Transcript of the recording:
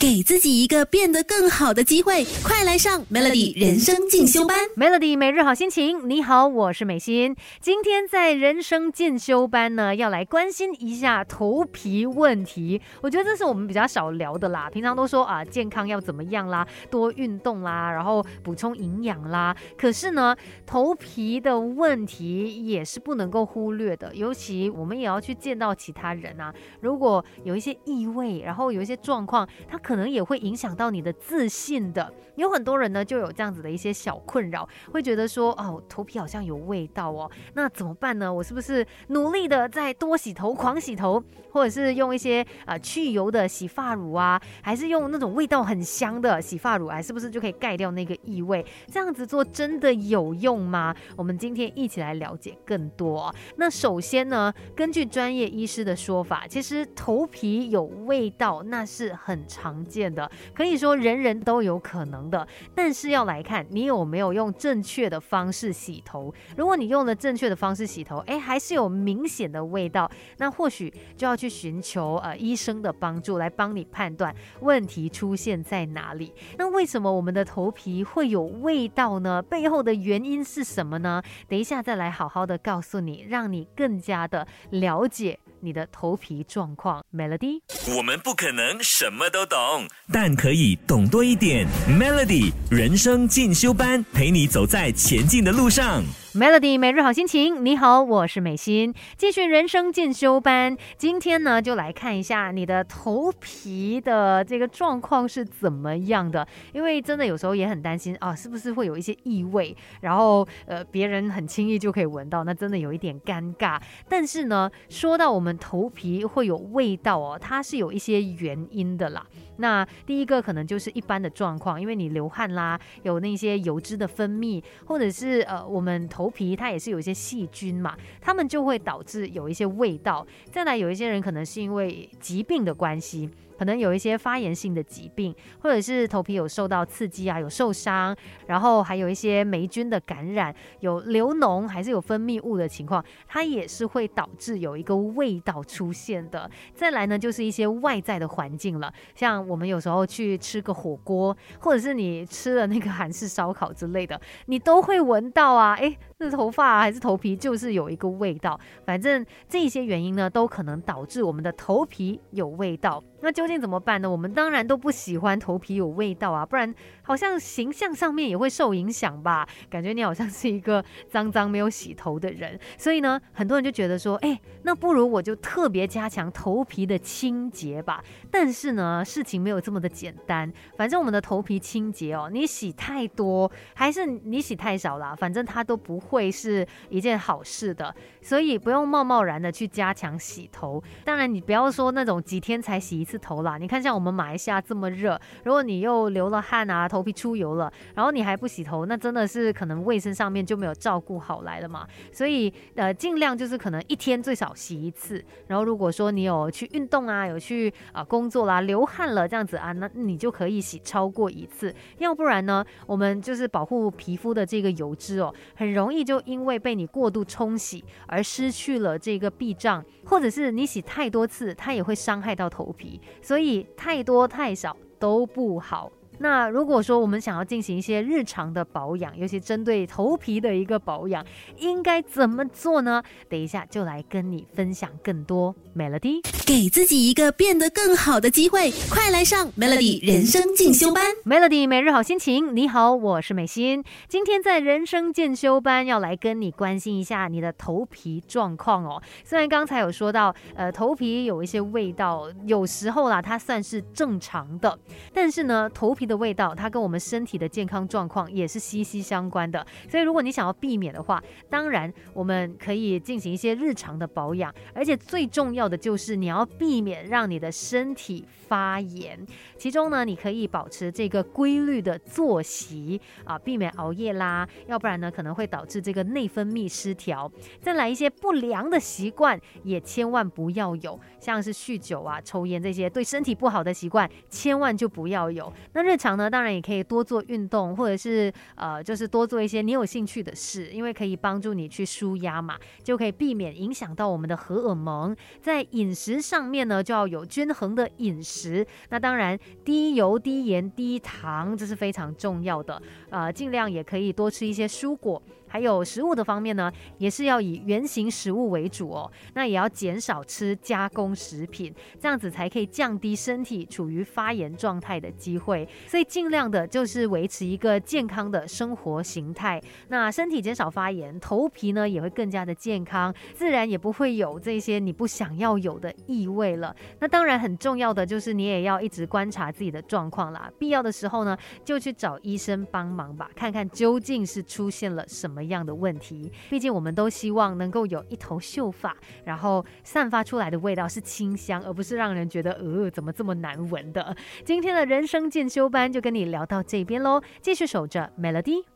给自己一个变得更好的机会，快来上 Melody 人生进修班。Melody 每日好心情，你好，我是美心。今天在人生进修班呢，要来关心一下头皮问题。我觉得这是我们比较少聊的啦。平常都说啊，健康要怎么样啦，多运动啦，然后补充营养啦。可是呢，头皮的问题也是不能够忽略的。尤其我们也要去见到其他人啊，如果有一些异味，然后有一些状况，它。可能也会影响到你的自信的，有很多人呢就有这样子的一些小困扰，会觉得说哦，头皮好像有味道哦，那怎么办呢？我是不是努力的在多洗头、狂洗头，或者是用一些啊去油的洗发乳啊，还是用那种味道很香的洗发乳，哎，是不是就可以盖掉那个异味？这样子做真的有用吗？我们今天一起来了解更多。那首先呢，根据专业医师的说法，其实头皮有味道那是很常。常见的可以说人人都有可能的，但是要来看你有没有用正确的方式洗头。如果你用了正确的方式洗头，哎，还是有明显的味道，那或许就要去寻求呃医生的帮助来帮你判断问题出现在哪里。那为什么我们的头皮会有味道呢？背后的原因是什么呢？等一下再来好好的告诉你，让你更加的了解。你的头皮状况，Melody。我们不可能什么都懂，但可以懂多一点。Melody 人生进修班，陪你走在前进的路上。Melody 每日好心情，你好，我是美心，继续人生进修班。今天呢，就来看一下你的头皮的这个状况是怎么样的。因为真的有时候也很担心啊，是不是会有一些异味，然后呃，别人很轻易就可以闻到，那真的有一点尴尬。但是呢，说到我们头皮会有味道哦，它是有一些原因的啦。那第一个可能就是一般的状况，因为你流汗啦，有那些油脂的分泌，或者是呃，我们头皮它也是有一些细菌嘛，它们就会导致有一些味道。再来，有一些人可能是因为疾病的关系。可能有一些发炎性的疾病，或者是头皮有受到刺激啊，有受伤，然后还有一些霉菌的感染，有流脓还是有分泌物的情况，它也是会导致有一个味道出现的。再来呢，就是一些外在的环境了，像我们有时候去吃个火锅，或者是你吃了那个韩式烧烤之类的，你都会闻到啊，诶，是头发还是头皮，就是有一个味道。反正这些原因呢，都可能导致我们的头皮有味道。那究竟怎么办呢？我们当然都不喜欢头皮有味道啊，不然好像形象上面也会受影响吧？感觉你好像是一个脏脏没有洗头的人。所以呢，很多人就觉得说，哎，那不如我就特别加强头皮的清洁吧。但是呢，事情没有这么的简单。反正我们的头皮清洁哦，你洗太多还是你洗太少啦，反正它都不会是一件好事的。所以不用贸贸然的去加强洗头。当然，你不要说那种几天才洗一。次头啦，你看像我们马来西亚这么热，如果你又流了汗啊，头皮出油了，然后你还不洗头，那真的是可能卫生上面就没有照顾好来了嘛。所以呃，尽量就是可能一天最少洗一次。然后如果说你有去运动啊，有去啊工作啦，流汗了这样子啊，那你就可以洗超过一次。要不然呢，我们就是保护皮肤的这个油脂哦，很容易就因为被你过度冲洗而失去了这个壁障，或者是你洗太多次，它也会伤害到头皮。所以太多太少都不好。那如果说我们想要进行一些日常的保养，尤其针对头皮的一个保养，应该怎么做呢？等一下就来跟你分享更多。Melody，给自己一个变得更好的机会，快来上 Melody 人生进修班。Melody 每日好心情，你好，我是美心。今天在人生进修班要来跟你关心一下你的头皮状况哦。虽然刚才有说到，呃，头皮有一些味道，有时候啦，它算是正常的，但是呢，头皮的味道，它跟我们身体的健康状况也是息息相关的。所以，如果你想要避免的话，当然我们可以进行一些日常的保养，而且最重要的就是你要避免让你的身体发炎。其中呢，你可以保持这个规律的作息啊，避免熬夜啦，要不然呢，可能会导致这个内分泌失调。再来一些不良的习惯，也千万不要有，像是酗酒啊、抽烟这些对身体不好的习惯，千万就不要有。那日常呢，当然也可以多做运动，或者是呃，就是多做一些你有兴趣的事，因为可以帮助你去舒压嘛，就可以避免影响到我们的荷尔蒙。在饮食上面呢，就要有均衡的饮食。那当然，低油、低盐、低糖，这是非常重要的。呃，尽量也可以多吃一些蔬果。还有食物的方面呢，也是要以原形食物为主哦。那也要减少吃加工食品，这样子才可以降低身体处于发炎状态的机会。所以尽量的就是维持一个健康的生活形态。那身体减少发炎，头皮呢也会更加的健康，自然也不会有这些你不想要有的异味了。那当然很重要的就是你也要一直观察自己的状况啦。必要的时候呢，就去找医生帮忙吧，看看究竟是出现了什么。什么样的问题？毕竟我们都希望能够有一头秀发，然后散发出来的味道是清香，而不是让人觉得呃怎么这么难闻的。今天的人生进修班就跟你聊到这边喽，继续守着 Melody。